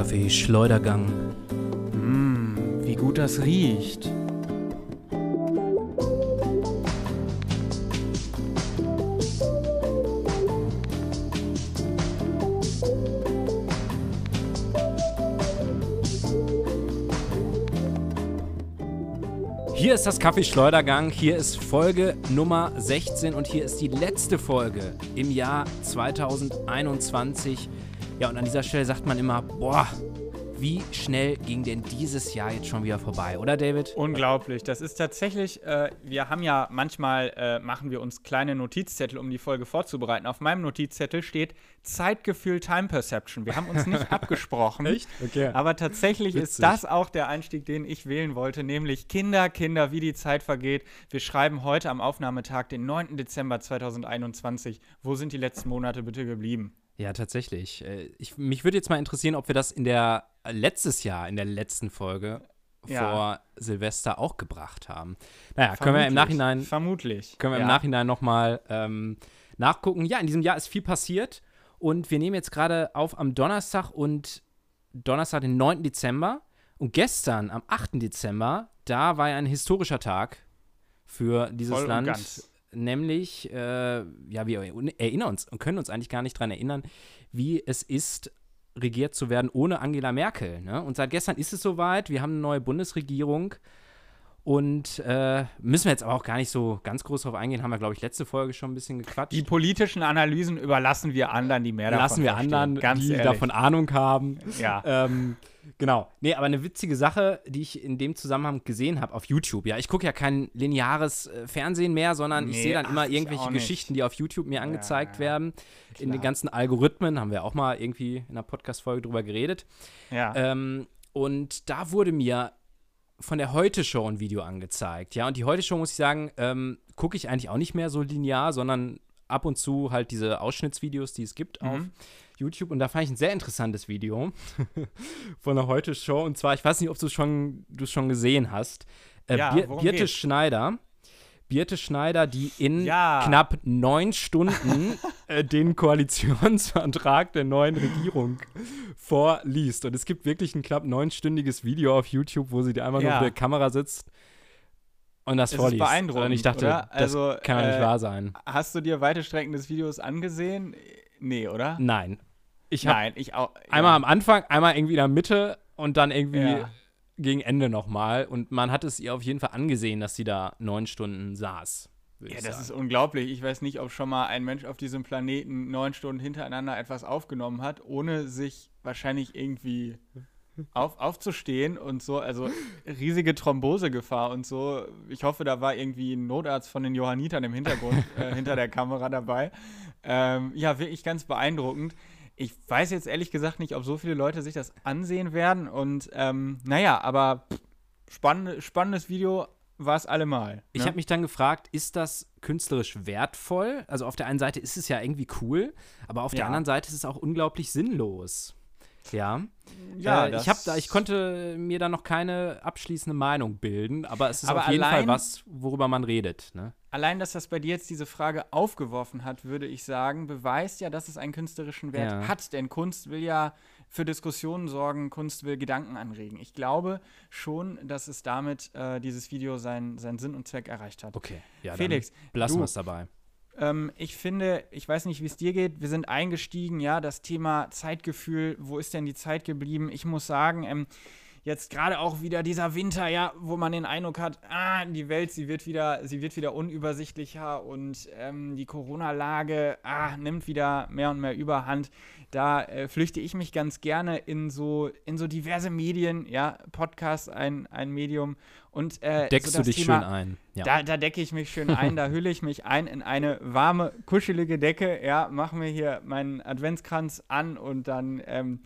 Kaffee Schleudergang. Mmm, wie gut das riecht. Hier ist das Kaffee Schleudergang, hier ist Folge Nummer 16 und hier ist die letzte Folge im Jahr 2021. Ja, und an dieser Stelle sagt man immer, boah, wie schnell ging denn dieses Jahr jetzt schon wieder vorbei, oder David? Unglaublich. Das ist tatsächlich, äh, wir haben ja manchmal, äh, machen wir uns kleine Notizzettel, um die Folge vorzubereiten. Auf meinem Notizzettel steht Zeitgefühl Time Perception. Wir haben uns nicht abgesprochen. Echt? Okay. Aber tatsächlich Witzig. ist das auch der Einstieg, den ich wählen wollte, nämlich Kinder, Kinder, wie die Zeit vergeht. Wir schreiben heute am Aufnahmetag, den 9. Dezember 2021. Wo sind die letzten Monate bitte geblieben? Ja, tatsächlich. Äh, ich, mich würde jetzt mal interessieren, ob wir das in der äh, letztes Jahr, in der letzten Folge ja. vor Silvester auch gebracht haben. Naja, Vermutlich. können wir im Nachhinein. Vermutlich. Können wir ja. im Nachhinein nochmal ähm, nachgucken. Ja, in diesem Jahr ist viel passiert und wir nehmen jetzt gerade auf am Donnerstag und Donnerstag, den 9. Dezember. Und gestern, am 8. Dezember, da war ja ein historischer Tag für dieses Voll Land. Nämlich, äh, ja, wir erinnern uns und können uns eigentlich gar nicht daran erinnern, wie es ist, regiert zu werden ohne Angela Merkel. Ne? Und seit gestern ist es soweit, wir haben eine neue Bundesregierung. Und äh, müssen wir jetzt aber auch gar nicht so ganz groß drauf eingehen, haben wir, glaube ich, letzte Folge schon ein bisschen gequatscht. Die politischen Analysen überlassen wir anderen, die mehr davon Lassen wir verstehen. anderen, Ganz die ehrlich. davon Ahnung haben. Ja. Ähm, genau. Nee, aber eine witzige Sache, die ich in dem Zusammenhang gesehen habe auf YouTube. Ja, ich gucke ja kein lineares äh, Fernsehen mehr, sondern ich Nee, sehe dann ach, immer ich irgendwelche. Geschichten, die auf YouTube mir angezeigt ja. werden. In den Klar. ganzen Algorithmen haben wir auch mal irgendwie in einer Podcast-Folge drüber geredet. Ja. Ähm, und da wurde mir von der Heute-Show ein Video angezeigt. Ja, und die Heute-Show, muss ich sagen, ähm, gucke ich eigentlich auch nicht mehr so linear, sondern ab und zu halt diese Ausschnittsvideos, die es gibt auf Mhm. YouTube. Und da fand ich ein sehr interessantes Video von der Heute-Show. Und zwar, ich weiß nicht, ob du es schon, du es schon gesehen hast. Äh, Ja, worum Birte geht's? Schneider. Birte Schneider, die in Ja. knapp neun Stunden äh, den Koalitionsvertrag der neuen Regierung vorliest. Und es gibt wirklich ein knapp neunstündiges Video auf YouTube, wo sie da einmal nur Ja. vor der Kamera sitzt und das Es ist vorliest. beeindruckend, Und ich dachte, oder? Also, das kann doch nicht äh, wahr sein. Hast du dir weite Strecken des Videos angesehen? Nee, oder? Nein. Ich habe Nein, ich auch. einmal ja. am Anfang, einmal irgendwie in der Mitte und dann irgendwie Ja. Gegen Ende nochmal. Und man hat es ihr auf jeden Fall angesehen, dass sie da neun Stunden saß. Ja, das sagen. ist unglaublich. Ich weiß nicht, ob schon mal ein Mensch auf diesem Planeten neun Stunden hintereinander etwas aufgenommen hat, ohne sich wahrscheinlich irgendwie auf, aufzustehen und so. Also riesige Thrombosegefahr und so. Ich hoffe, da war irgendwie ein Notarzt von den Johannitern im Hintergrund äh, hinter der Kamera dabei. Ähm, ja, wirklich ganz beeindruckend. Ich weiß jetzt ehrlich gesagt nicht, ob so viele Leute sich das ansehen werden. Und ähm, naja, aber spann spannendes Video war es allemal. Ich ne? habe mich dann gefragt, ist das künstlerisch wertvoll? Also auf der einen Seite ist es ja irgendwie cool, aber auf der Ja. anderen Seite ist es auch unglaublich sinnlos. Ja. Ja, äh, ich da, ich konnte mir da noch keine abschließende Meinung bilden, aber es ist Aber auf jeden Fall allein- was, worüber man redet. Ne? Allein, dass das bei dir jetzt diese Frage aufgeworfen hat, würde ich sagen, beweist ja, dass es einen künstlerischen Wert Ja. hat. Denn Kunst will ja für Diskussionen sorgen, Kunst will Gedanken anregen. Ich glaube schon, dass es damit äh, dieses Video seinen, seinen Sinn und Zweck erreicht hat. Okay, ja, Felix, lassen wir es dabei. Ähm, ich finde, ich weiß nicht, wie es dir geht, wir sind eingestiegen, ja, das Thema Zeitgefühl, wo ist denn die Zeit geblieben? Ich muss sagen, ähm, jetzt gerade auch wieder dieser Winter, ja, wo man den Eindruck hat, ah, die Welt, sie wird wieder, sie wird wieder unübersichtlicher und ähm, die Corona-Lage, ah, nimmt wieder mehr und mehr Überhand. Da äh, flüchte ich mich ganz gerne in so, in so diverse Medien, ja, Podcast, ein, ein Medium und äh, Deckst so du dich Thema, schön ein? Ja. da, da decke ich mich schön ein, da hülle ich mich ein in eine warme, kuschelige Decke. Ja, mache mir hier meinen Adventskranz an und dann, ähm,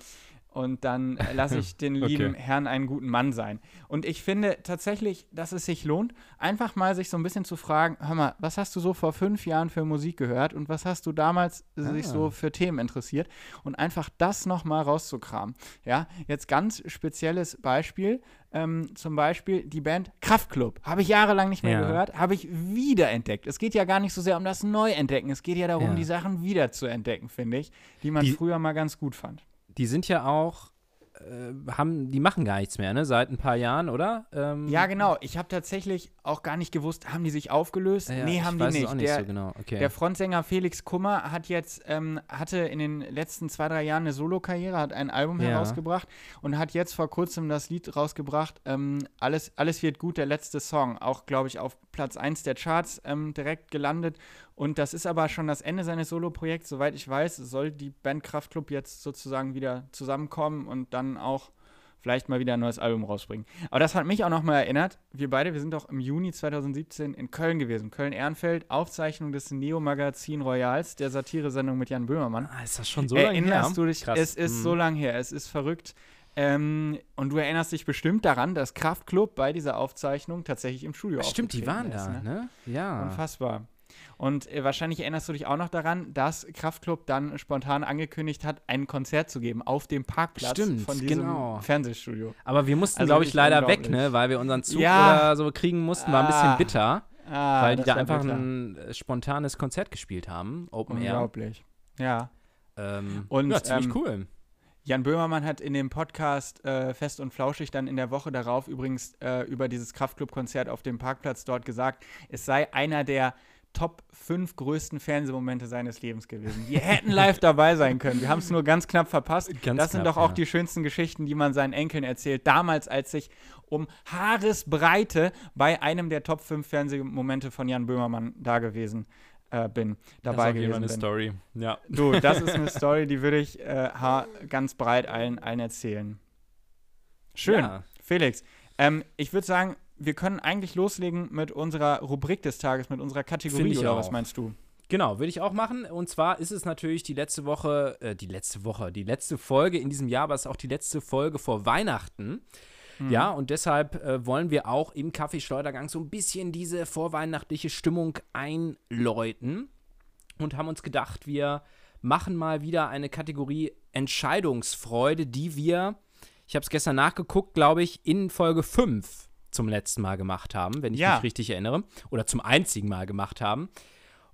und dann lasse ich den Okay. lieben Herrn einen guten Mann sein. Und ich finde tatsächlich, dass es sich lohnt, einfach mal sich so ein bisschen zu fragen: Hör mal, was hast du so vor fünf Jahren für Musik gehört und was hast du damals sich Ah. so für Themen interessiert? Und einfach das nochmal rauszukramen. Ja, jetzt ganz spezielles Beispiel. Ähm, zum Beispiel die Band Kraftklub. Habe ich jahrelang nicht mehr Ja. gehört, habe ich wiederentdeckt. Es geht ja gar nicht so sehr um das Neuentdecken. Es geht ja darum, Ja. die Sachen wieder zu entdecken, finde ich, die man Die- früher mal ganz gut fand. Die sind ja auch äh, haben, die machen gar nichts mehr, ne? Seit ein paar Jahren, oder? Ähm, Ja, genau. Ich habe tatsächlich auch gar nicht gewusst, haben die sich aufgelöst? ja, nee, haben die nicht. Nicht der, so genau. Okay. der Frontsänger Felix Kummer hat jetzt, ähm, hatte in den letzten zwei, drei Jahren eine Solokarriere, hat ein Album Ja. herausgebracht und hat jetzt vor kurzem das Lied rausgebracht, ähm, Alles, Alles wird gut, der letzte Song. Auch, glaube ich, auf Platz 1 der Charts ähm, direkt gelandet. Und das ist aber schon das Ende seines Soloprojekts. Soweit ich weiß, soll die Band Kraftklub jetzt sozusagen wieder zusammenkommen und dann auch vielleicht mal wieder ein neues Album rausbringen. Aber das hat mich auch nochmal erinnert. Wir beide, wir sind doch im Juni 2017 in Köln gewesen. Köln-Ehrenfeld, Aufzeichnung des Neo-Magazin Royals, der Satiresendung mit Jan Böhmermann. ah, ist das schon so lange her? Erinnerst du dich? Krass. Es ist Mhm. so lang her, es ist verrückt. Ähm, und du erinnerst dich bestimmt daran, dass Kraftklub bei dieser Aufzeichnung tatsächlich im Studio Stimmt, die waren aufgetreten da, ist, ne? Ja. Unfassbar. Und äh, wahrscheinlich erinnerst du dich auch noch daran, dass Kraftklub dann spontan angekündigt hat, ein Konzert zu geben auf dem Parkplatz Stimmt, von diesem genau. Fernsehstudio. Aber wir mussten, Also glaube ich, leider weg, ne? Weil wir unseren Zug Ja. oder so kriegen mussten. War ein bisschen Ah. bitter, Ah, weil die da einfach bitter. ein äh, spontanes Konzert gespielt haben. Open Air. Unglaublich. Ja. Ähm, Und, ja, ziemlich ähm, cool. Jan Böhmermann hat in dem Podcast äh, Fest und Flauschig dann in der Woche darauf übrigens äh, über dieses Kraftclub-Konzert auf dem Parkplatz dort gesagt, es sei einer der Top 5 größten Fernsehmomente seines Lebens gewesen. Wir hätten live dabei sein können. Wir haben es nur ganz knapp verpasst. Ganz das sind knapp, doch auch ja. die schönsten Geschichten, die man seinen Enkeln erzählt. Damals, als ich um Haaresbreite bei einem der Top 5 Fernsehmomente von Jan Böhmermann da gewesen äh, bin, dabei gewesen bin. Story. Ja. Du, das ist eine Story, die würde ich äh, ganz breit allen, allen erzählen. Schön. Ja. Felix, ähm, ich würde sagen, wir können eigentlich loslegen mit unserer Rubrik des Tages, mit unserer Kategorie, ich oder was auch. meinst du? Genau, würde ich auch machen. Und zwar ist es natürlich die letzte Woche, äh, die letzte Woche, die letzte Folge in diesem Jahr, aber es ist auch die letzte Folge vor Weihnachten. Mhm. Ja, und deshalb äh, wollen wir auch im Kaffeeschleudergang so ein bisschen diese vorweihnachtliche Stimmung einläuten und haben uns gedacht, wir machen mal wieder eine Kategorie Entscheidungsfreude, die wir, ich habe es gestern nachgeguckt, glaube ich, in Folge 5 zum letzten Mal gemacht haben, wenn ich Ja. mich richtig erinnere. Oder zum einzigen Mal gemacht haben.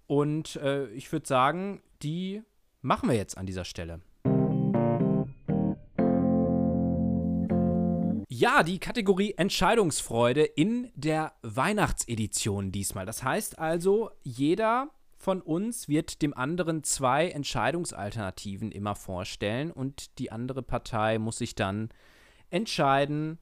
Und äh, ich würde sagen, die machen wir jetzt an dieser Stelle. Ja, die Kategorie Entscheidungsfreude in der Weihnachtsedition diesmal. Das heißt also, jeder von uns wird dem anderen zwei Entscheidungsalternativen immer vorstellen und die andere Partei muss sich dann entscheiden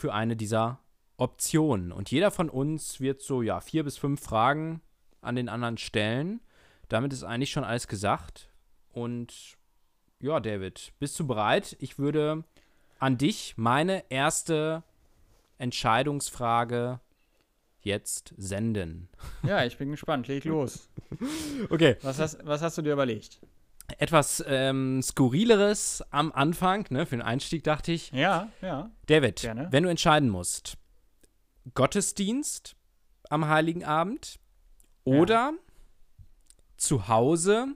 für eine dieser Optionen. Und jeder von uns wird so, ja, vier bis fünf Fragen an den anderen stellen. Damit ist eigentlich schon alles gesagt. Und ja, David, bist du bereit? Ich würde an dich meine erste Entscheidungsfrage jetzt senden. Ja, ich bin gespannt. Leg los. Okay. Was hast, was hast du dir überlegt? Etwas ähm, Skurrileres am Anfang, ne? Für den Einstieg dachte ich. Ja, ja. David, Gerne. wenn du entscheiden musst, Gottesdienst am Heiligen Abend oder zu Hause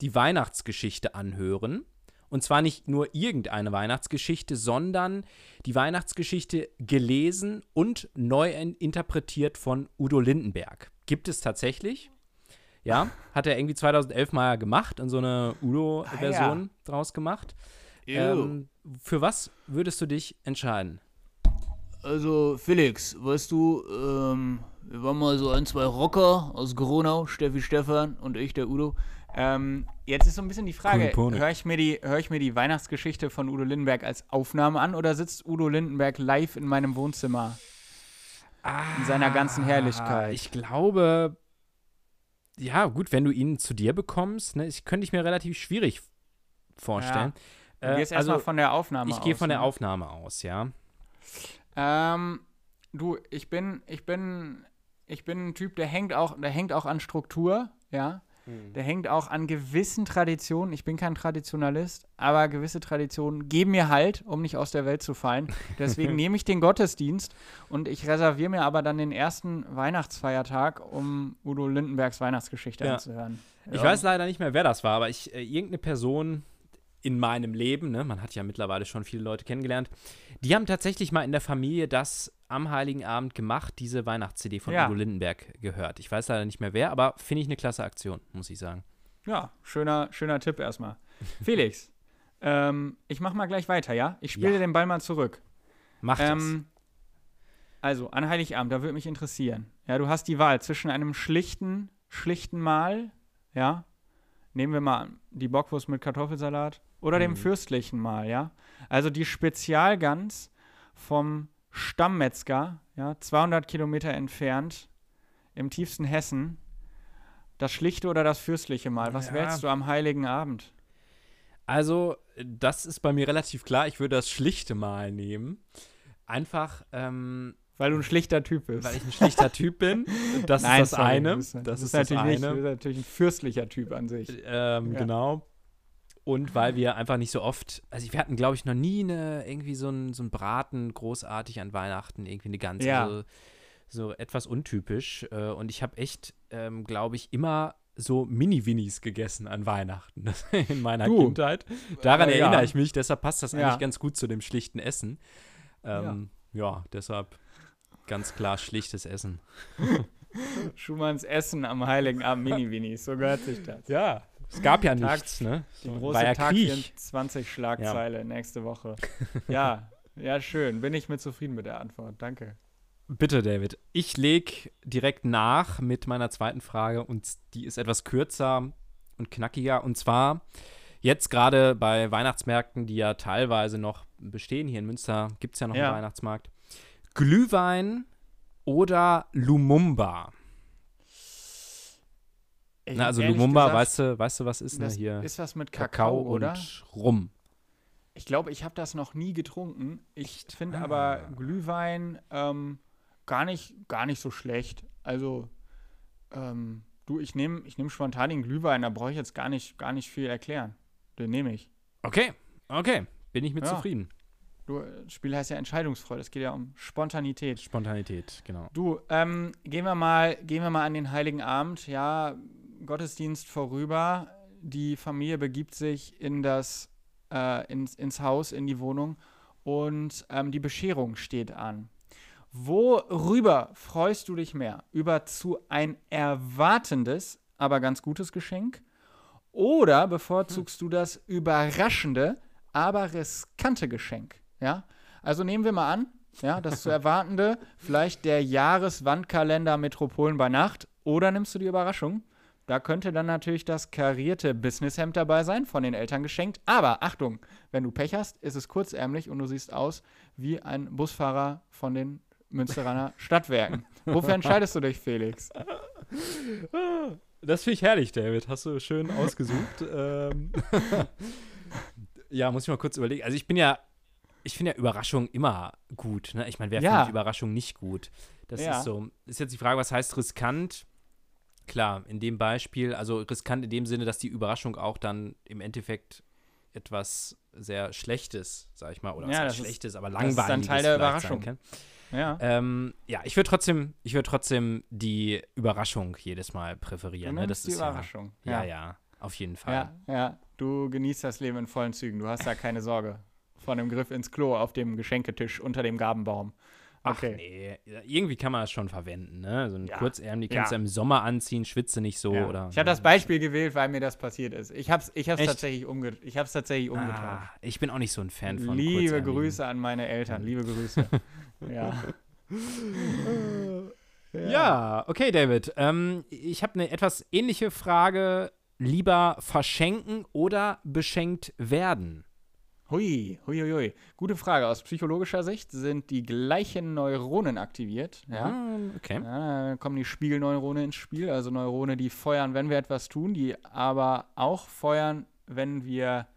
die Weihnachtsgeschichte anhören. Und zwar nicht nur irgendeine Weihnachtsgeschichte, sondern die Weihnachtsgeschichte gelesen und neu in- interpretiert von Udo Lindenberg. Gibt es tatsächlich. Ja, hat er irgendwie 2011 mal gemacht und so eine Udo-Version draus gemacht. Ähm, für was würdest du dich entscheiden? Also, Felix, weißt du, ähm, wir waren mal so ein, zwei Rocker aus Gronau, Steffi Stefan und ich, der Udo. Ähm, jetzt ist so ein bisschen die Frage, höre ich, mir die- hör ich mir die Weihnachtsgeschichte von Udo Lindenberg als Aufnahme an oder sitzt Udo Lindenberg live in meinem Wohnzimmer? in seiner ganzen Herrlichkeit. Ich glaube, ja, gut, wenn du ihn zu dir bekommst, ne, ich könnte ich mir relativ schwierig vorstellen. Du gehst erstmal von der Aufnahme ich gehe aus, von der ne? Aufnahme aus, ja. Ähm, du, ich bin, ich bin, ich bin ein Typ, der hängt auch, der hängt auch an Struktur, ja. Der hängt auch an gewissen Traditionen. Ich bin kein Traditionalist, aber gewisse Traditionen geben mir halt, um nicht aus der Welt zu fallen. Deswegen nehme ich den Gottesdienst und ich reserviere mir aber dann den ersten Weihnachtsfeiertag, um Udo Lindenbergs Weihnachtsgeschichte Ja. anzuhören. Ich weiß leider nicht mehr, wer das war, aber ich, äh, irgendeine Person in meinem Leben, ne, man hat ja mittlerweile schon viele Leute kennengelernt, die haben tatsächlich mal in der Familie das am Heiligen Abend gemacht, diese Weihnachts-CD von Ja. Udo Lindenberg gehört. Ich weiß leider nicht mehr wer, aber finde ich eine klasse Aktion, muss ich sagen. Ja, schöner, schöner Tipp erstmal. Felix, Ähm, ich mach mal gleich weiter, ja? Ich spiele Ja. den Ball mal zurück. Macht es. Ähm, also, an Heiligabend, da würde mich interessieren. Ja, du hast die Wahl zwischen einem schlichten, schlichten Mahl, ja, nehmen wir mal die Bockwurst mit Kartoffelsalat, oder dem Mhm. fürstlichen Mahl, ja. Also die Spezialgans vom Stammmetzger, ja, 200 Kilometer entfernt, im tiefsten Hessen. Das schlichte oder das fürstliche Mahl? Was Ja. wählst du am Heiligen Abend? Also, das ist bei mir relativ klar. Ich würde das schlichte Mal nehmen. Einfach, ähm, Weil du ein schlichter Typ bist. weil ich ein schlichter Typ bin. Das Nein, ist das sorry, eine. Das du ist bist das natürlich nicht- eine. Du bist natürlich ein fürstlicher Typ an sich. Ähm, Ja. Genau. Und weil wir einfach nicht so oft, also wir hatten, glaube ich, noch nie eine, irgendwie so ein, so ein Braten großartig an Weihnachten, irgendwie eine ganze, Ja. so, so etwas untypisch. Äh, und ich habe echt, ähm, glaube ich, immer so Mini-Winnies gegessen an Weihnachten in meiner Du. Kindheit. Daran Äh, ja. erinnere ich mich, deshalb passt das Ja. eigentlich ganz gut zu dem schlichten Essen. Ähm, ja. deshalb ganz klar schlichtes Essen. Schumanns Essen am Heiligen Abend Mini-Winis, so gehört sich das. Ja, es gab ja Tag- nichts, ne? Die So, große war ja Tag Krieg. 24 Schlagzeile nächste Woche. Ja, ja, schön. Bin ich mit zufrieden mit der Antwort. Danke. Bitte, David. Ich leg direkt nach mit meiner zweiten Frage und die ist etwas kürzer und knackiger. Und zwar jetzt gerade bei Weihnachtsmärkten, die ja teilweise noch bestehen. Hier in Münster gibt es ja noch Ja. einen Weihnachtsmarkt. Glühwein oder Lumumba? Ich Na, also Lumumba, gesagt, weißt du, weißt du, was ist, ne? das Hier ist was mit Kakao, Kakao, oder? und Rum. Ich glaube, ich habe das noch nie getrunken. Ich finde Ah. aber Glühwein ähm, gar, nicht, gar nicht so schlecht. Also, ähm, du, ich nehme ich nehm spontan den Glühwein, da brauche ich jetzt gar nicht, gar nicht viel erklären. Den nehme ich. Okay, okay. Bin ich mit Ja. zufrieden. Du, das Spiel heißt ja Entscheidungsfreude. Es geht ja um Spontanität. Spontanität, genau. Du, ähm, gehen wir mal, gehen wir mal an den Heiligen Abend. Ja, Gottesdienst vorüber. Die Familie begibt sich in das, äh, ins, ins Haus, in die Wohnung und ähm, die Bescherung steht an. Worüber freust du dich mehr? Über zu ein erwartendes, aber ganz gutes Geschenk? Oder bevorzugst du das überraschende, aber riskante Geschenk? Ja, also nehmen wir mal an, ja, das zu erwartende, vielleicht der Jahreswandkalender Metropolen bei Nacht, oder nimmst du die Überraschung? Da könnte dann natürlich das karierte Businesshemd dabei sein, von den Eltern geschenkt. Aber Achtung, wenn du Pech hast, ist es kurzärmlich und du siehst aus wie ein Busfahrer von den Münsteraner Stadtwerken. Wofür entscheidest du dich, Felix? Das finde ich herrlich, David. Hast du schön ausgesucht. ähm. ja, muss ich mal kurz überlegen. Also ich bin ja, ich finde ja Überraschung immer gut. Ne? Ich meine, wer Ja. findet Überraschung nicht gut? Das Ja. ist so. Ist jetzt die Frage, was heißt riskant? Klar, in dem Beispiel, also riskant in dem Sinne, dass die Überraschung auch dann im Endeffekt etwas sehr Schlechtes, sag ich mal, oder was Ja, ist- Schlechtes, aber das ist dann langweiliges Teil der Überraschung. kann. Ja. Ähm, ja, ich würde trotzdem, ich würde trotzdem die Überraschung jedes Mal präferieren. Ne? Das die ist Überraschung. Ja, ja, ja, auf jeden Fall. Ja, ja. Du genießt das Leben in vollen Zügen. Du hast da keine Sorge. Von dem Griff ins Klo auf dem Geschenketisch unter dem Gabenbaum. Ach Okay. nee, irgendwie kann man das schon verwenden, ne? So ein Ja. Kurzärmel, die Ja. kannst du im Sommer anziehen, schwitze nicht so Ja. oder. ich habe das Beispiel gewählt, weil mir das passiert ist. Ich habe es ich hab's Echt? tatsächlich, umge ich hab's tatsächlich umgetauscht. Ah, ich bin auch nicht so ein Fan von Liebe. Grüße an meine Eltern. Liebe Grüße. ja. Ja, okay, David. Ähm, ich habe eine etwas ähnliche Frage. Lieber verschenken oder beschenkt werden? Hui, hui, hui, hui. Gute Frage. Aus psychologischer Sicht sind die gleichen Neuronen aktiviert. Ja. Ah, okay. Ja, da kommen die Spiegelneurone ins Spiel, also Neurone, die feuern, wenn wir etwas tun, die aber auch feuern, wenn wir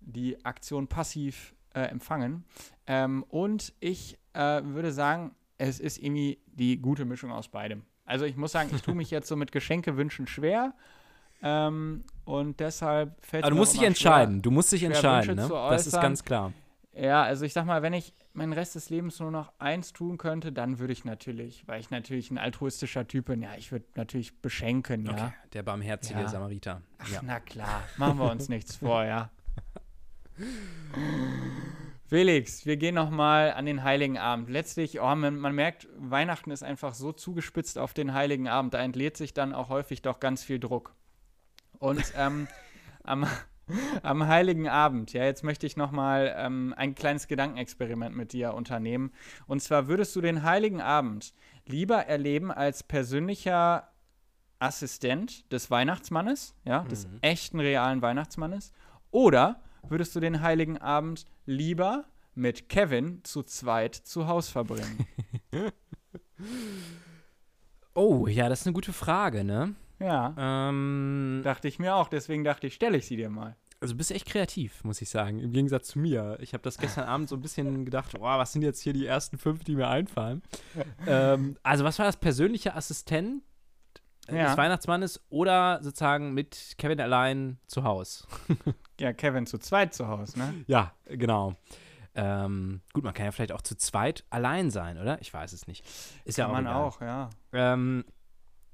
die Aktion passiv äh, empfangen. Ähm, und ich äh, würde sagen, es ist irgendwie die gute Mischung aus beidem. Also ich muss sagen, ich tue mich jetzt so mit Geschenkewünschen schwer. Ähm, und deshalb fällt Aber du musst dich entscheiden. Du musst dich entscheiden, ne? Das ist ganz klar. Ja, also ich sag mal, wenn ich meinen Rest des Lebens nur noch eins tun könnte, dann würde ich natürlich, weil ich natürlich ein altruistischer Typ bin, ja, ich würde natürlich beschenken, ja. Okay, der barmherzige Ja. Samariter. Ach, ja. na klar, machen wir uns nichts vor, ja. Felix, wir gehen noch mal an den Heiligen Abend. Letztlich, oh, man, man merkt, Weihnachten ist einfach so zugespitzt auf den Heiligen Abend. Da entlädt sich dann auch häufig doch ganz viel Druck. Und ähm, am, Am Heiligen Abend, ja, jetzt möchte ich nochmal ähm, ein kleines Gedankenexperiment mit dir unternehmen. Und zwar würdest du den Heiligen Abend lieber erleben als persönlicher Assistent des Weihnachtsmannes, ja, des Mhm. echten, realen Weihnachtsmannes, oder würdest du den Heiligen Abend lieber mit Kevin zu zweit zu Hause verbringen? Oh, ja, das ist eine gute Frage, ne? Ja, Ähm, dachte ich mir auch, deswegen dachte ich, stelle ich sie dir mal. also du bist echt kreativ, muss ich sagen, im Gegensatz zu mir. Ich habe das gestern Abend so ein bisschen gedacht, oh, was sind jetzt hier die ersten fünf, die mir einfallen? ähm, also was war das, persönliche Assistent Ja. des Weihnachtsmannes oder sozusagen mit Kevin allein zu Hause? Ja, Kevin zu zweit zu Hause, ne? Ja, genau. Ähm, gut, man kann ja vielleicht auch zu zweit allein sein, oder? Ich weiß es nicht. Ist ja Kann auch man egal. auch, ja. Ähm,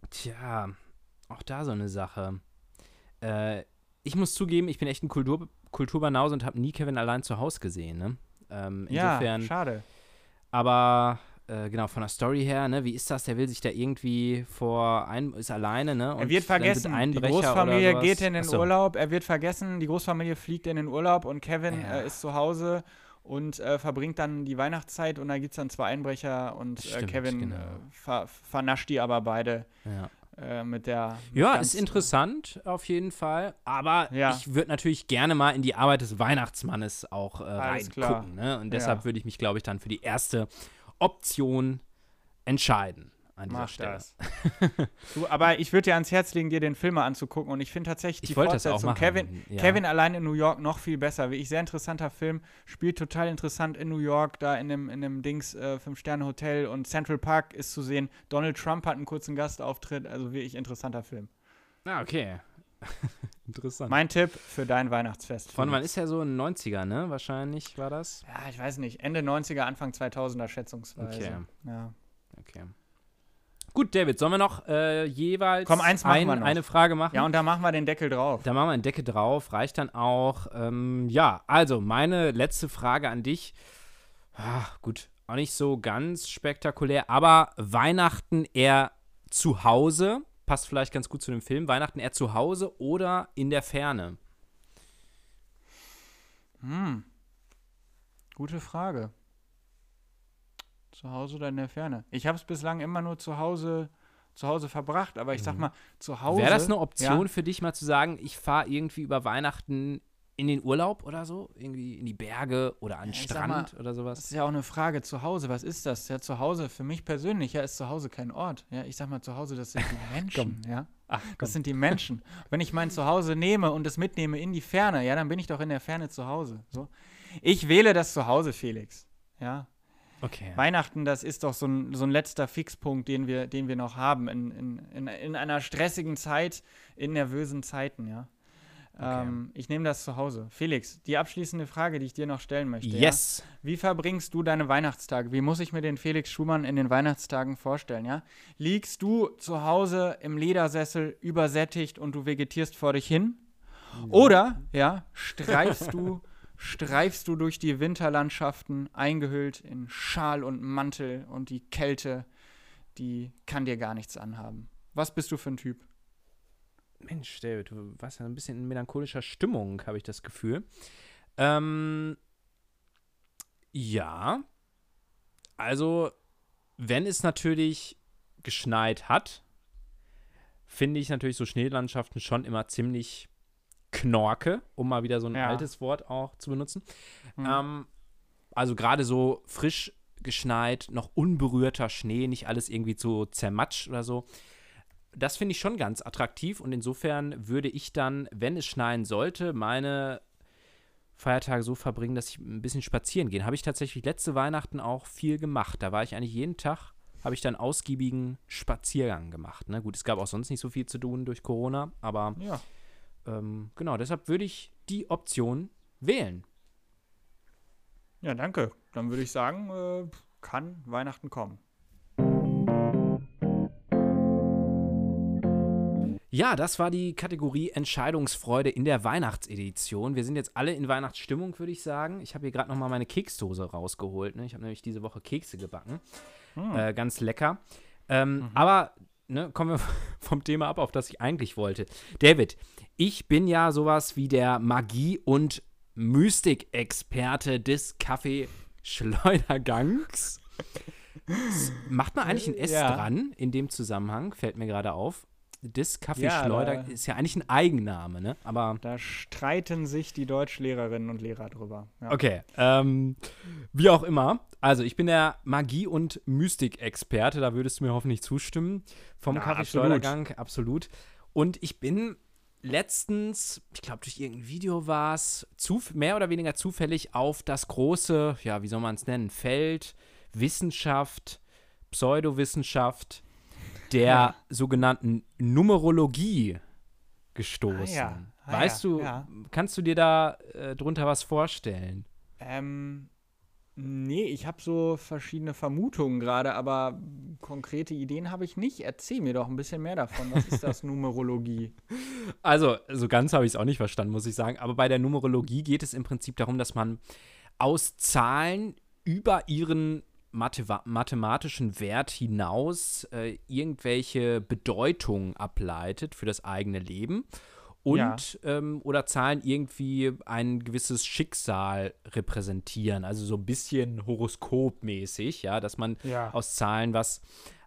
tja, auch da so eine Sache. Äh, ich muss zugeben, ich bin echt ein Kultur Kulturbanause und habe nie Kevin allein zu Hause gesehen. Ne? Ähm, Ja, insofern, schade. aber äh, genau, von der Story her, ne, wie ist das? Der will sich da irgendwie vor ein, ist alleine, ne? Er wird vergessen. Die Großfamilie geht in den Achso. Urlaub. Er wird vergessen. Die Großfamilie fliegt in den Urlaub und Kevin Ja. äh, ist zu Hause und äh, verbringt dann die Weihnachtszeit und da gibt es dann zwei Einbrecher und äh, Stimmt, Kevin genau. äh, ver vernascht die aber beide Ja. Äh, mit der. Ja, ist interessant auf jeden Fall. Aber Ja. ich würde natürlich gerne mal in die Arbeit des Weihnachtsmannes auch äh, reingucken. Ne? Und deshalb Ja. würde ich mich, glaube ich, dann für die erste Option entscheiden an dieser Mach Stelle. das. du, aber ich würde dir ans Herz legen, dir den Film mal anzugucken. Und ich finde tatsächlich Ich die wollte das auch Fortsetzung Kevin, ja. Kevin allein in New York noch viel besser. Wie ich sehr interessanter Film, spielt total interessant in New York, da in dem, in dem Dings äh, Fünf-Sterne-Hotel und Central Park ist zu sehen. Donald Trump hat einen kurzen Gastauftritt, also wirklich interessanter Film. Ah, okay. Interessant. Mein Tipp für dein Weihnachtsfest. Von wann ist ja so ein 90er, ne? Wahrscheinlich war das. Ja, ich weiß nicht. Ende 90er, Anfang 2000er schätzungsweise. Okay. Ja. Okay. Gut, David, sollen wir noch äh, jeweils Komm, eins machen ein, wir noch. eine Frage machen? ja, und da machen wir den Deckel drauf. Da machen wir eine Decke drauf, reicht dann auch. Ähm, ja, also meine letzte Frage an dich. Ah, gut, auch nicht so ganz spektakulär, aber Weihnachten eher zu Hause, passt vielleicht ganz gut zu dem Film. Weihnachten eher zu Hause oder in der Ferne? Hm. Gute Frage. Zu Hause oder in der Ferne? Ich habe es bislang immer nur zu Hause, zu Hause verbracht, aber ich sag mal, zu Hause. Wäre das eine Option Ja, für dich, mal zu sagen, ich fahre irgendwie über Weihnachten in den Urlaub oder so? Irgendwie in die Berge oder an den Ja, Strand mal, oder das sowas? ist ja auch eine Frage. Zu Hause, was ist das? Ja, zu Hause, für mich persönlich, ja, ist zu Hause kein Ort. Ja, ich sag mal, zu Hause, das sind die Menschen, ja. Ach, Das sind die Menschen. Wenn ich mein Zuhause nehme und es mitnehme in die Ferne, ja, dann bin ich doch in der Ferne zu Hause. So. Ich wähle das Zuhause, Felix. Ja. Okay. Weihnachten, das ist doch so ein, so ein letzter Fixpunkt, den wir, den wir noch haben in, in, in, in einer stressigen Zeit, in nervösen Zeiten, ja. Ähm, ich nehme das zu Hause. Felix, die abschließende Frage, die ich dir noch stellen möchte. Yes. Ja? Wie verbringst du deine Weihnachtstage? Wie muss ich mir den Felix Schumann in den Weihnachtstagen vorstellen, ja? Liegst du zu Hause im Ledersessel übersättigt und du vegetierst vor dich hin? Oder, ja, streifst du, streifst du durch die Winterlandschaften, eingehüllt in Schal und Mantel und die Kälte, die kann dir gar nichts anhaben. Was bist du für ein Typ? Mensch, David, du warst ja ein bisschen in melancholischer Stimmung, habe ich das Gefühl. Ähm, ja. Also, wenn es natürlich geschneit hat, finde ich natürlich so Schneelandschaften schon immer ziemlich knorke, um mal wieder so ein Ja. altes Wort auch zu benutzen. Hm. Ähm, also gerade so frisch geschneit, noch unberührter Schnee, nicht alles irgendwie so zermatscht oder so. Das finde ich schon ganz attraktiv und insofern würde ich dann, wenn es schneien sollte, meine Feiertage so verbringen, dass ich ein bisschen spazieren gehe. Habe ich tatsächlich letzte Weihnachten auch viel gemacht. Da war ich eigentlich jeden Tag, habe ich dann ausgiebigen Spaziergang gemacht. Ne? Gut, es gab auch sonst nicht so viel zu tun durch Corona, aber Ja. Ähm, genau, deshalb würde ich die Option wählen. Ja, danke. Dann würde ich sagen, äh, kann Weihnachten kommen. Ja, das war die Kategorie Entscheidungsfreude in der Weihnachtsedition. Wir sind jetzt alle in Weihnachtsstimmung, würde ich sagen. Ich habe hier gerade noch mal meine Keksdose rausgeholt. Ne? Ich habe nämlich diese Woche Kekse gebacken. Hm. Äh, ganz lecker. Ähm, Aber ne, kommen wir vom Thema ab, auf das ich eigentlich wollte. David, ich bin ja sowas wie der Magie- und Mystik-Experte des Kaffee-Schleudergangs. Macht man eigentlich ein S Ja. dran in dem Zusammenhang? Fällt mir gerade auf. Ja, Kaffee-Schleuder da- ist ja eigentlich ein Eigenname, ne? Aber Da streiten sich die Deutschlehrerinnen und Lehrer drüber. Ja. Okay, ähm, wie auch immer. Also, ich bin der Magie- und Mystik-Experte, da würdest du mir hoffentlich zustimmen. Vom Ja, Kaffeeschleudergang, absolut. Und ich bin letztens, ich glaube, durch irgendein Video war es, mehr oder weniger zufällig auf das große, ja, wie soll man es nennen, Feld Wissenschaft, Pseudowissenschaft der Ja. sogenannten Numerologie gestoßen. Ah ah weißt du, kannst du dir da äh, drunter was vorstellen? Ähm, nee, ich habe so verschiedene Vermutungen gerade, aber konkrete Ideen habe ich nicht. Erzähl mir doch ein bisschen mehr davon. Was ist das Numerologie? Also, so ganz habe ich es auch nicht verstanden, muss ich sagen. Aber bei der Numerologie geht es im Prinzip darum, dass man aus Zahlen über ihren Mathe mathematischen Wert hinaus äh, irgendwelche Bedeutungen ableitet für das eigene Leben und Ja. ähm, oder Zahlen irgendwie ein gewisses Schicksal repräsentieren, also so ein bisschen horoskopmäßig, ja, dass man Ja. aus Zahlen was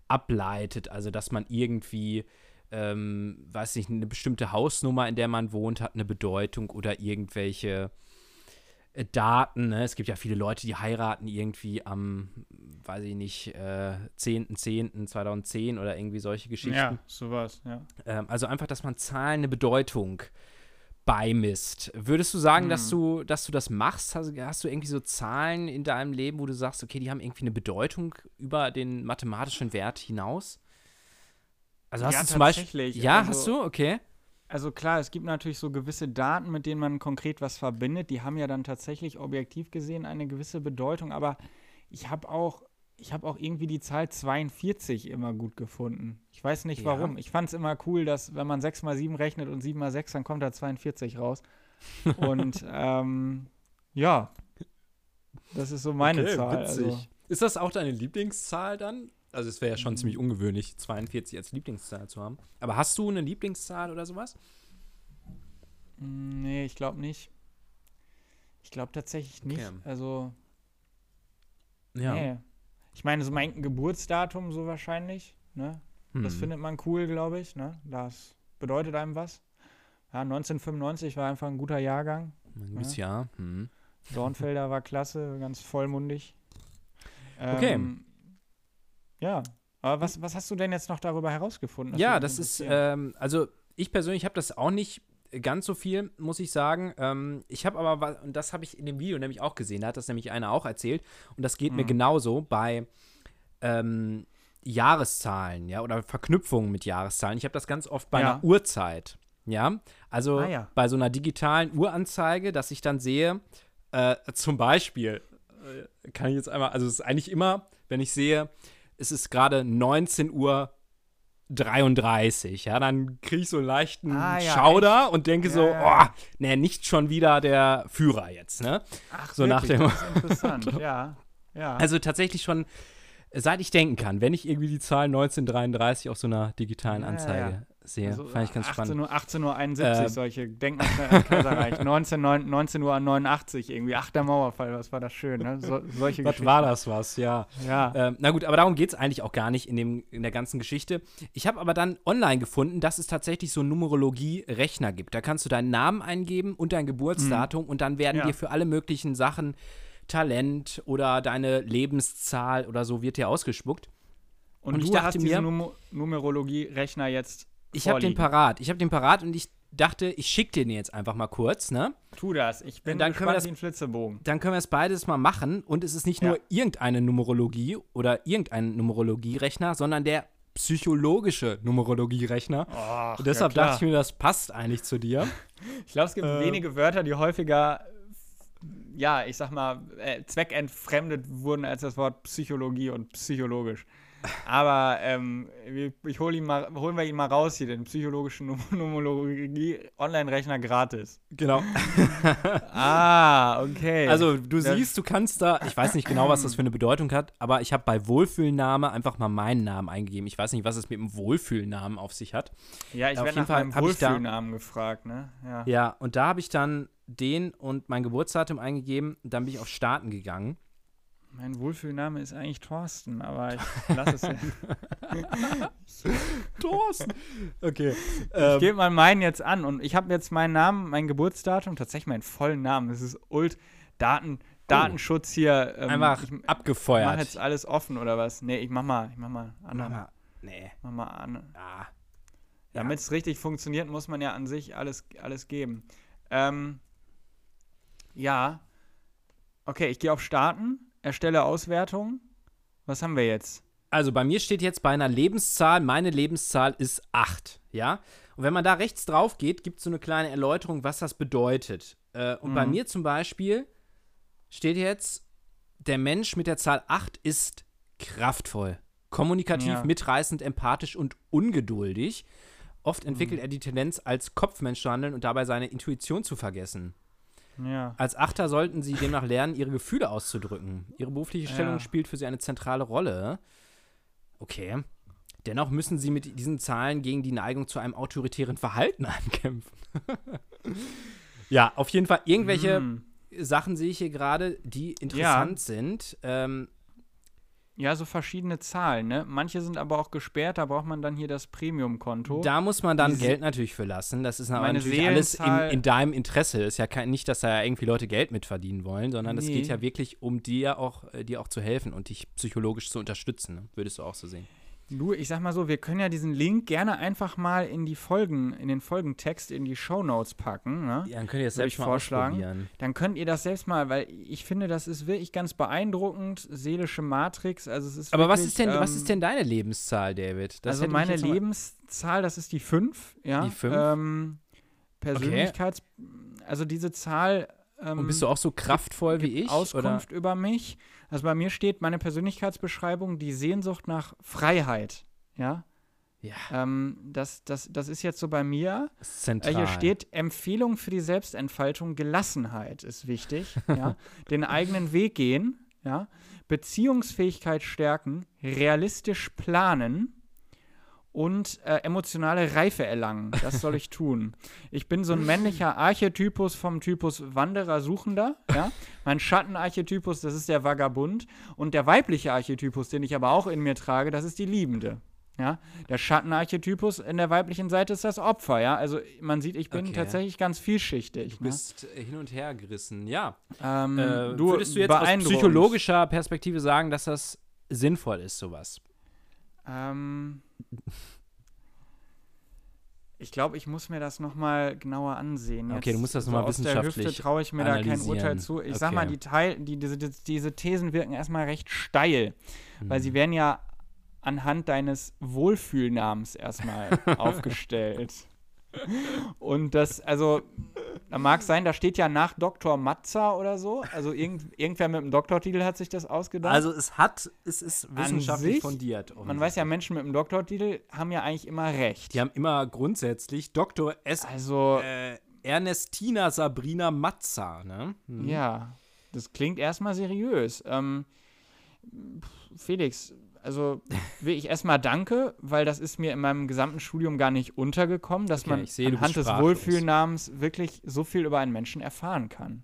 ableitet, also dass man irgendwie ähm, weiß nicht, eine bestimmte Hausnummer, in der man wohnt, hat eine Bedeutung oder irgendwelche Daten. Ne? Es gibt ja viele Leute, die heiraten irgendwie am, weiß ich nicht, äh, 10.10.2010 oder irgendwie solche Geschichten. Ja, sowas, ja. Ähm, also einfach, dass man Zahlen eine Bedeutung beimisst. Würdest du sagen, dass du, dass du das machst? Hast, hast du irgendwie so Zahlen in deinem Leben, wo du sagst, okay, die haben irgendwie eine Bedeutung über den mathematischen Wert hinaus? Also hast Ja, du zum Beispiel. Ja, Also- hast du? Okay. Also klar, es gibt natürlich so gewisse Daten, mit denen man konkret was verbindet. Die haben ja dann tatsächlich objektiv gesehen eine gewisse Bedeutung. Aber ich habe auch, ich habe auch irgendwie die Zahl 42 immer gut gefunden. Ich weiß nicht Ja. warum. Ich fand es immer cool, dass wenn man 6 mal 7 rechnet und 7 mal 6, dann kommt da 42 raus. Und ähm, ja, das ist so meine Zahl. Also, Ist das auch deine Lieblingszahl dann? Also es wäre ja schon Mhm. ziemlich ungewöhnlich, 42 als Lieblingszahl zu haben. Aber hast du eine Lieblingszahl oder sowas? Mm, Nee, ich glaube nicht. Ich glaube tatsächlich nicht. Okay. Also, Ja. nee. Ich meine, so mein Geburtsdatum so wahrscheinlich, ne? Das Hm. findet man cool, glaube ich, ne? Das bedeutet einem was. Ja, 1995 war einfach ein guter Jahrgang. Ein gutes Jahr. Hm. Dornfelder war klasse, ganz vollmundig. Okay. Ja, aber was, was hast du denn jetzt noch darüber herausgefunden? Ja, würde das ist, ähm, also ich persönlich habe das auch nicht ganz so viel, muss ich sagen. Ähm, ich habe aber, und das habe ich in dem Video nämlich auch gesehen, da hat das nämlich einer auch erzählt, und das geht mir Mhm. genauso bei ähm, Jahreszahlen, ja, oder Verknüpfungen mit Jahreszahlen. Ich habe das ganz oft bei Ja. einer Uhrzeit, ja. Also Ah, ja. bei so einer digitalen Uranzeige, dass ich dann sehe, äh, zum Beispiel, äh, kann ich jetzt einmal, also es ist eigentlich immer, wenn ich sehe, es ist gerade 19 Uhr 33, ja, dann kriege ich so einen leichten Ah, ja, Schauder und denke Ja, so, oh, ne, nicht schon wieder der Führer jetzt, ne? Ach, so nach wirklich, dem- das ist interessant, ja. ja. Also tatsächlich schon, seit ich denken kann, wenn ich irgendwie die Zahl 1933 auf so einer digitalen Anzeige. Sehe, Also, fand ich ganz 18 spannend. Uhr, 18 Uhr 71, Äh, solche, denk mal schnell an Kaiserreich. 19, 9, 19 Uhr 89 irgendwie, ach, der Mauerfall, was war das schön, ne? So, solche Was war das was, ja. Ja. Ähm, na gut, aber darum geht es eigentlich auch gar nicht in, dem, in der ganzen Geschichte. Ich habe aber dann online gefunden, dass es tatsächlich so einen Numerologie-Rechner gibt. Da kannst du deinen Namen eingeben und dein Geburtsdatum und dann werden Ja. dir für alle möglichen Sachen Talent oder deine Lebenszahl oder so wird dir ausgespuckt. Und, und ich du dachte hast mir- diesen Numo Numerologie-Rechner jetzt Ich habe den parat. Ich habe den parat und ich dachte, ich schicke den jetzt einfach mal kurz, ne? Tu das, ich bin Dann können wir gespannt das- wie ein Flitzebogen. Dann können wir es beides mal machen und es ist nicht Ja. nur irgendeine Numerologie oder irgendein Numerologierechner, sondern der psychologische Numerologierechner. Och, Und deshalb ja, dachte ich mir, das passt eigentlich zu dir. Ich glaube, es gibt Äh, wenige Wörter, die häufiger, ja, ich sag mal, äh, zweckentfremdet wurden als das Wort Psychologie und psychologisch. Aber ähm, ich hol ihn mal, holen wir ihn mal raus hier, den psychologischen Num- Numerologie Online-Rechner gratis. Genau. Ah, okay. Also du Das- siehst, du kannst da, ich weiß nicht genau, was das für eine Bedeutung hat, aber ich habe bei Wohlfühlname einfach mal meinen Namen eingegeben. Ich weiß nicht, was es mit dem Wohlfühlnamen auf sich hat. ja, ich werde nach Fall meinem ich da- Wohlfühlnamen gefragt, ne? Ja. Ja, und da habe ich dann den und mein Geburtsdatum eingegeben. Dann bin ich auf Starten gegangen. Mein Wohlfühlname ist eigentlich Thorsten, aber ich lasse es hin. Thorsten. Okay. Ich Ähm, gebe mal meinen jetzt an und ich habe jetzt meinen Namen, mein Geburtsdatum, tatsächlich meinen vollen Namen. Das ist Ult Daten, Datenschutz hier. Ähm, einfach ich mach abgefeuert. jetzt alles offen oder was? Nee, ich mach mal, ich mach mal an. Mama. Nee. Mach mal an. Ah. Damit es richtig funktioniert, muss man ja an sich alles, alles geben. Ähm, ja. Okay, ich gehe auf Starten, erstelle Auswertung. Was haben wir jetzt? Also bei mir steht jetzt bei einer Lebenszahl, meine Lebenszahl ist 8, ja? Und wenn man da rechts drauf geht, gibt es so eine kleine Erläuterung, was das bedeutet. Äh, und bei Mhm. mir zum Beispiel steht jetzt, der Mensch mit der Zahl 8 ist kraftvoll, kommunikativ, Ja. mitreißend, empathisch und ungeduldig. Oft Mhm. entwickelt er die Tendenz, als Kopfmensch zu handeln und dabei seine Intuition zu vergessen. Ja. Als Achter sollten sie demnach lernen, ihre Gefühle auszudrücken. Ihre berufliche Stellung Ja. spielt für sie eine zentrale Rolle. Okay. Dennoch müssen sie mit diesen Zahlen gegen die Neigung zu einem autoritären Verhalten ankämpfen. ja, auf jeden Fall irgendwelche Hm. Sachen sehe ich hier gerade, die interessant sind. Ähm, Ja, so verschiedene Zahlen, ne? Manche sind aber auch gesperrt, da braucht man dann hier das Premium-Konto. da muss man dann Diese- Geld natürlich für lassen. Das ist natürlich alles in, in deinem Interesse. Ist ja kein, nicht, dass da irgendwie Leute Geld mitverdienen wollen, sondern es Nee. geht ja wirklich um dir auch, äh, dir auch zu helfen und dich psychologisch zu unterstützen. Ne? Würdest du auch so sehen. Du, ich sag mal so, wir können ja diesen Link gerne einfach mal in die Folgen, in den Folgentext, in die Shownotes packen, ne? Ja, dann könnt ihr das selbst mal vorschlagen. ausprobieren. Dann könnt ihr das selbst mal, weil ich finde, das ist wirklich ganz beeindruckend, seelische Matrix, also es ist Aber was wirklich, ist denn, was ähm, ist denn deine Lebenszahl, David? Das also meine Lebenszahl, das ist die 5, ja. Die fünf? Ähm, Persönlichkeits, also diese Zahl ähm, Und bist du auch so kraftvoll wie ich? Oder? Auskunft über mich. Also bei mir steht meine Persönlichkeitsbeschreibung die Sehnsucht nach Freiheit. Ja, Ja, ähm, das, das, das ist jetzt so bei mir. Äh, zentral. hier steht Empfehlung für die Selbstentfaltung, Gelassenheit ist wichtig. ja, den eigenen Weg gehen. Ja, Beziehungsfähigkeit stärken, realistisch planen. Und äh, emotionale Reife erlangen. Das soll ich tun. Ich bin so ein männlicher Archetypus vom Typus Wanderer, Suchender. Ja? Mein Schattenarchetypus, das ist der Vagabund. Und der weibliche Archetypus, den ich aber auch in mir trage, das ist die Liebende. Ja? Der Schattenarchetypus in der weiblichen Seite ist das Opfer. Ja? Also man sieht, ich bin Okay. tatsächlich ganz vielschichtig. Du bist äh, hin und her gerissen. Ja. ne? ähm, Äh, würdest du jetzt aus psychologischer Perspektive sagen, dass das sinnvoll ist, sowas? Ähm, ich glaube, ich muss mir das noch mal genauer ansehen. Okay, du musst das noch mal aus der Hüfte wissenschaftlich traue ich mir da kein. Urteil zu. Ich sag mal, Okay. die, Teil, die, diese, die, diese Thesen wirken erstmal recht steil, weil Mhm. sie werden ja anhand deines Wohlfühlnamens erstmal aufgestellt. Und das, also, da mag sein, da steht ja nach Dr. Matza oder so. Also irgend, irgendwer mit einem Doktortitel hat sich das ausgedacht. Also es hat, es ist wissenschaftlich sich, fundiert. Man weiß ja, Menschen mit einem Doktortitel haben ja eigentlich immer recht. Die haben immer grundsätzlich Dr. S. Also, Äh, Ernestina Sabrina Matza, ne? Mhm. ja, das klingt erstmal seriös. Ähm, Felix, also will ich erstmal danke, weil das ist mir in meinem gesamten Studium gar nicht untergekommen, dass Okay, man du anhand des. Wohlfühlnamens wirklich so viel über einen Menschen erfahren kann.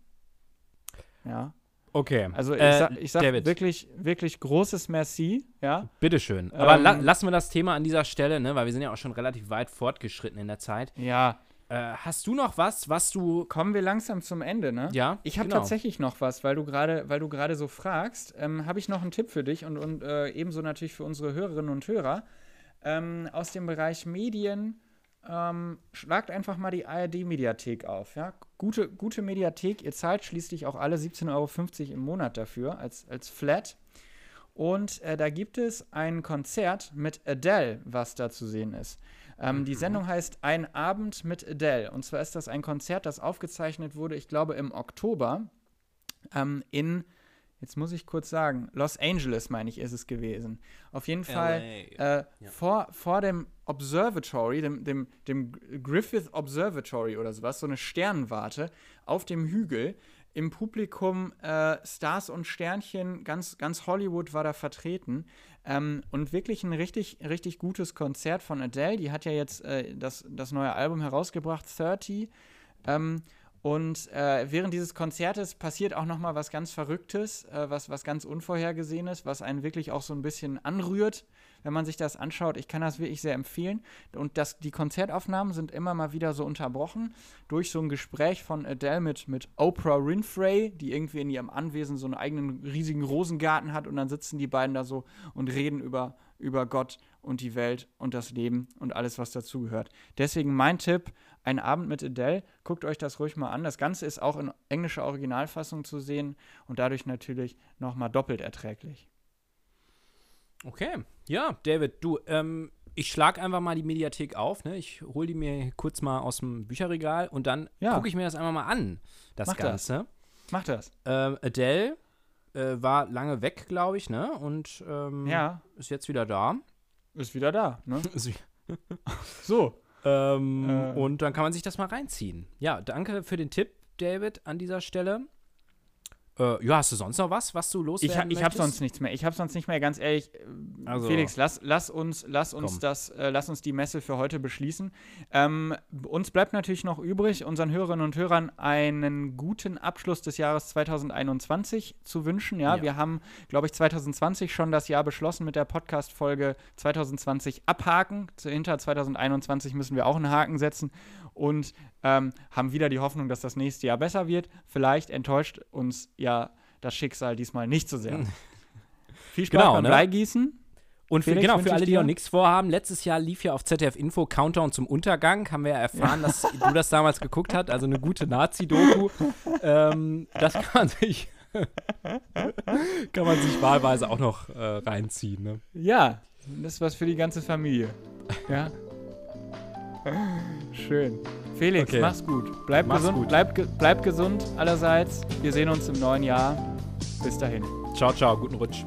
Ja, Okay. also ich Äh, sag, ich sag wirklich, wirklich großes Merci, ja. Bitteschön. Aber la Ähm, lassen wir das Thema an dieser Stelle, ne? Weil wir sind ja auch schon relativ weit fortgeschritten in der Zeit. Ja, Äh, hast du noch was, was du. kommen wir langsam zum Ende, ne? Ja? Ich habe genau. tatsächlich noch was, weil du gerade, weil du gerade so fragst, ähm, habe ich noch einen Tipp für dich und, und äh, ebenso natürlich für unsere Hörerinnen und Hörer ähm, aus dem Bereich Medien. Ähm, schlagt einfach mal die ARD-Mediathek auf. Ja? Gute, gute Mediathek, ihr zahlt schließlich auch alle 17,50 Euro im Monat dafür als, als Flat. Und äh, da gibt es ein Konzert mit Adele, was da zu sehen ist. Ähm, Die Sendung heißt Ein Abend mit Adele. Und zwar ist das ein Konzert, das aufgezeichnet wurde, ich glaube, im Oktober ähm, in Jetzt muss ich kurz sagen, Los Angeles, meine ich, ist es gewesen. Auf jeden Fall äh, ja. vor, vor dem Observatory, dem, dem, dem Griffith Observatory oder sowas, so eine Sternwarte auf dem Hügel. Im Publikum äh, Stars und Sternchen, ganz, ganz Hollywood war da vertreten. Ähm, und wirklich ein richtig, richtig gutes Konzert von Adele. Die hat ja jetzt äh, das, das neue Album herausgebracht, 30. Ähm, und äh, während dieses Konzertes passiert auch noch mal was ganz Verrücktes, äh, was, was ganz Unvorhergesehenes, was einen wirklich auch so ein bisschen anrührt, wenn man sich das anschaut. Ich kann das wirklich sehr empfehlen. Und das, die Konzertaufnahmen sind immer mal wieder so unterbrochen durch so ein Gespräch von Adele mit, mit Oprah Winfrey, die irgendwie in ihrem Anwesen so einen eigenen riesigen Rosengarten hat. Und dann sitzen die beiden da so und reden über, über Gott und die Welt und das Leben und alles, was dazugehört. Deswegen mein Tipp, ein Abend mit Adele. Guckt euch das ruhig mal an. Das Ganze ist auch in englischer Originalfassung zu sehen und dadurch natürlich nochmal doppelt erträglich. Okay, ja, David, du, ähm, ich schlage einfach mal die Mediathek auf. Ne? Ich hole die mir kurz mal aus dem Bücherregal und dann ja. gucke ich mir das einfach mal an, das Mach Ganze. Das. Mach das. Ähm, Adele äh, war lange weg, glaube ich, ne? Und ähm, ja. ist jetzt wieder da. Ist wieder da, ne? so. Ähm, äh. Und dann kann man sich das mal reinziehen. Ja, danke für den Tipp, David, an dieser Stelle. Äh, ja, hast du sonst noch was, was du loswerden Ich, ich habe sonst nichts mehr. Ich habe sonst nicht mehr, ganz ehrlich. Äh, also, Felix, lass, lass uns, lass uns das, äh, lass uns die Messe für heute beschließen. Ähm, uns bleibt natürlich noch übrig, unseren Hörerinnen und Hörern einen guten Abschluss des Jahres 2021 zu wünschen. Ja, ja. wir haben, glaube ich, 2020 schon das Jahr beschlossen mit der Podcast-Folge 2020 abhaken. Hinter 2021 müssen wir auch einen Haken setzen und ähm, haben wieder die Hoffnung, dass das nächste Jahr besser wird. Vielleicht enttäuscht uns ja das Schicksal diesmal nicht so sehr. Viel Spaß genau, beim ne? Bleigießen. Und für, genau, für alle, die noch nichts vorhaben, letztes Jahr lief ja auf ZDF Info Countdown zum Untergang. Haben wir ja erfahren, ja. dass du das damals geguckt hast. Also eine gute Nazi-Doku. ähm, das kann man sich, kann man sich wahlweise auch noch äh, reinziehen. Ne? Ja, das ist was für die ganze Familie. Ja. Schön. Felix, okay. mach's gut. Bleib mach's gesund, gut. Bleib, bleib gesund allerseits. Wir sehen uns im neuen Jahr. Bis dahin. Ciao, ciao. Guten Rutsch.